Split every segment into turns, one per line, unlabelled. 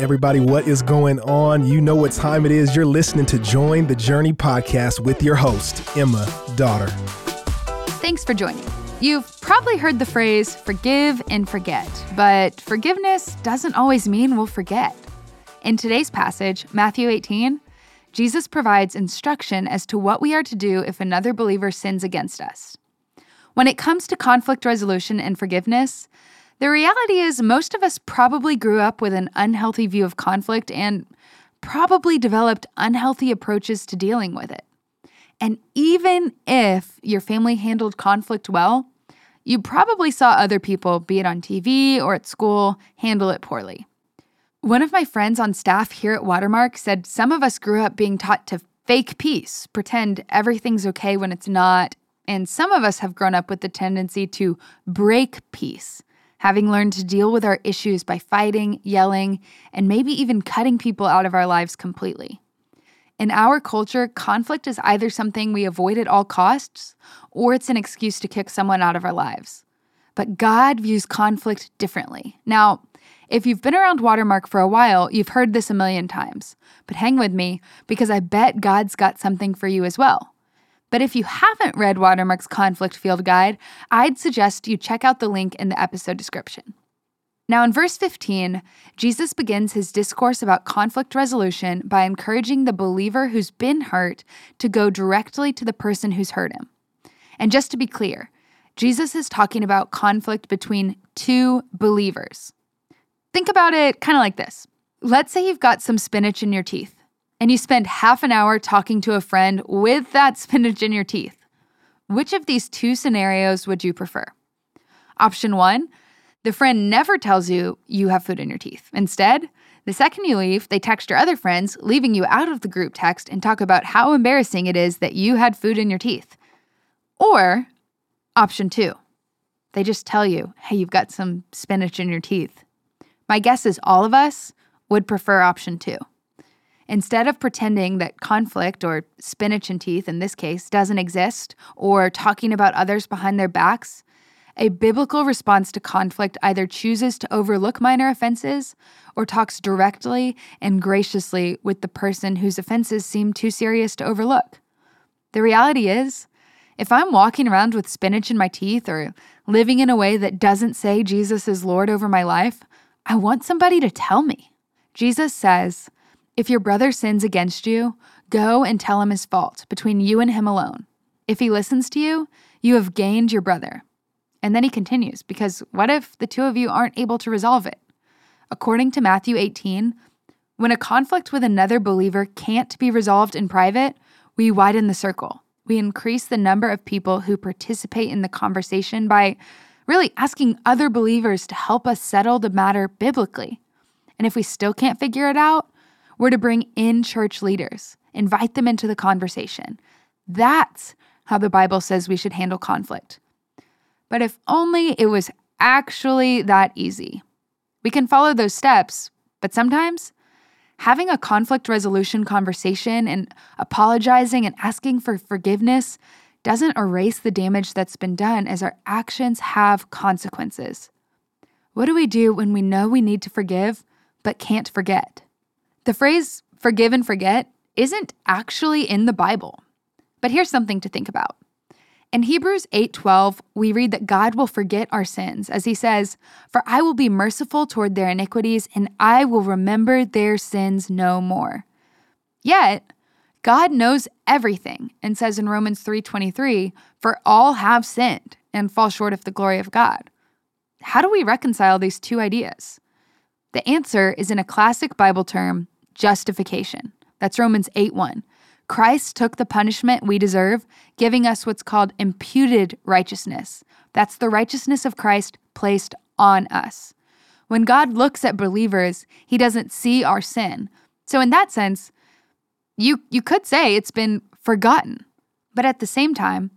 Everybody, what is going on? You know what time it is. You're listening to Join the Journey podcast with your host, Emma Daughter.
Thanks for joining. You've probably heard the phrase forgive and forget, but forgiveness doesn't always mean we'll forget. In today's passage, Matthew 18, Jesus provides instruction as to what we are to do if another believer sins against us. When it comes to conflict resolution and forgiveness, the reality is, most of us probably grew up with an unhealthy view of conflict and probably developed unhealthy approaches to dealing with it. And even if your family handled conflict well, you probably saw other people, be it on TV or at school, handle it poorly. One of my friends on staff here at Watermark said some of us grew up being taught to fake peace, pretend everything's okay when it's not, and some of us have grown up with the tendency to break peace, having learned to deal with our issues by fighting, yelling, and maybe even cutting people out of our lives completely. In our culture, conflict is either something we avoid at all costs or it's an excuse to kick someone out of our lives. But God views conflict differently. Now, if you've been around Watermark for a while, you've heard this a million times. But hang with me because I bet God's got something for you as well. But if you haven't read Watermark's Conflict Field Guide, I'd suggest you check out the link in the episode description. Now, in verse 15, Jesus begins his discourse about conflict resolution by encouraging the believer who's been hurt to go directly to the person who's hurt him. And just to be clear, Jesus is talking about conflict between two believers. Think about it kind of like this. Let's say you've got some spinach in your teeth and you spend half an hour talking to a friend with that spinach in your teeth. Which of these two scenarios would you prefer? Option one, the friend never tells you you have food in your teeth. Instead, the second you leave, they text your other friends, leaving you out of the group text and talk about how embarrassing it is that you had food in your teeth. Or option two, they just tell you, hey, you've got some spinach in your teeth. My guess is all of us would prefer option two. Instead of pretending that conflict, or spinach and teeth in this case, doesn't exist, or talking about others behind their backs, a biblical response to conflict either chooses to overlook minor offenses or talks directly and graciously with the person whose offenses seem too serious to overlook. The reality is, if I'm walking around with spinach in my teeth or living in a way that doesn't say Jesus is Lord over my life, I want somebody to tell me. Jesus says, if your brother sins against you, go and tell him his fault between you and him alone. If he listens to you, you have gained your brother. And then he continues, because what if the two of you aren't able to resolve it? According to Matthew 18, when a conflict with another believer can't be resolved in private, we widen the circle. We increase the number of people who participate in the conversation by really asking other believers to help us settle the matter biblically. And if we still can't figure it out, we're to bring in church leaders, invite them into the conversation. That's how the Bible says we should handle conflict. But if only it was actually that easy. We can follow those steps, but sometimes having a conflict resolution conversation and apologizing and asking for forgiveness doesn't erase the damage that's been done as our actions have consequences. What do we do when we know we need to forgive but can't forget? The phrase forgive and forget isn't actually in the Bible. But here's something to think about. In Hebrews 8:12, we read that God will forget our sins as he says, "For I will be merciful toward their iniquities and I will remember their sins no more." Yet, God knows everything and says in Romans 3:23, "For all have sinned and fall short of the glory of God." How do we reconcile these two ideas? The answer is in a classic Bible term, justification. That's Romans 8 1. Christ took the punishment we deserve, giving us what's called imputed righteousness. That's the righteousness of Christ placed on us. When God looks at believers, he doesn't see our sin. So, in that sense, you, you could say it's been forgotten. But at the same time,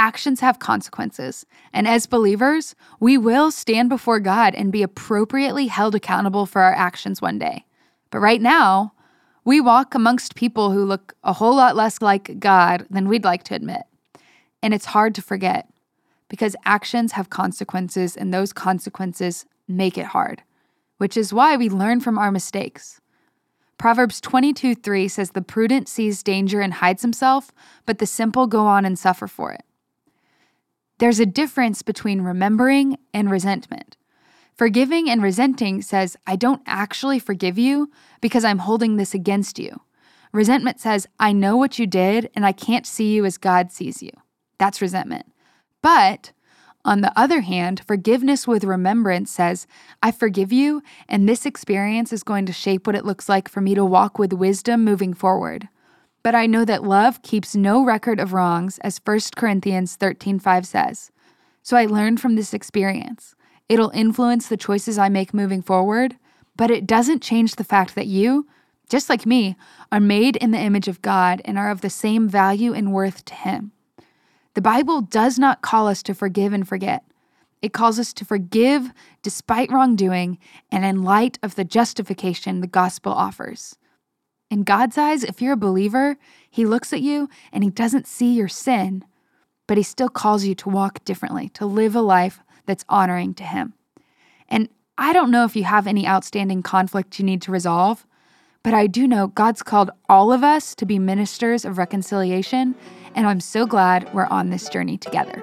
actions have consequences. And as believers, we will stand before God and be appropriately held accountable for our actions one day. But right now, we walk amongst people who look a whole lot less like God than we'd like to admit. And it's hard to forget because actions have consequences, and those consequences make it hard. which is why we learn from our mistakes. Proverbs 22 3 says, The prudent sees danger and hides himself, but the simple go on and suffer for it. There's a difference between remembering and resentment. Forgiving and resenting says, I don't actually forgive you because I'm holding this against you. Resentment says, I know what you did and I can't see you as God sees you. That's resentment. But on the other hand, forgiveness with remembrance says, I forgive you, and this experience is going to shape what it looks like for me to walk with wisdom moving forward. But I know that love keeps no record of wrongs, as 1 Corinthians 13:5 says. So I learned from this experience. It'll influence the choices I make moving forward, but it doesn't change the fact that you, just like me, are made in the image of God and are of the same value and worth to Him. The Bible does not call us to forgive and forget. It calls us to forgive despite wrongdoing and in light of the justification the gospel offers. In God's eyes, if you're a believer, He looks at you and He doesn't see your sin, but He still calls you to walk differently, to live a life that's honoring to Him. And I don't know if you have any outstanding conflict you need to resolve, but I do know God's called all of us to be ministers of reconciliation, and I'm so glad we're on this journey together.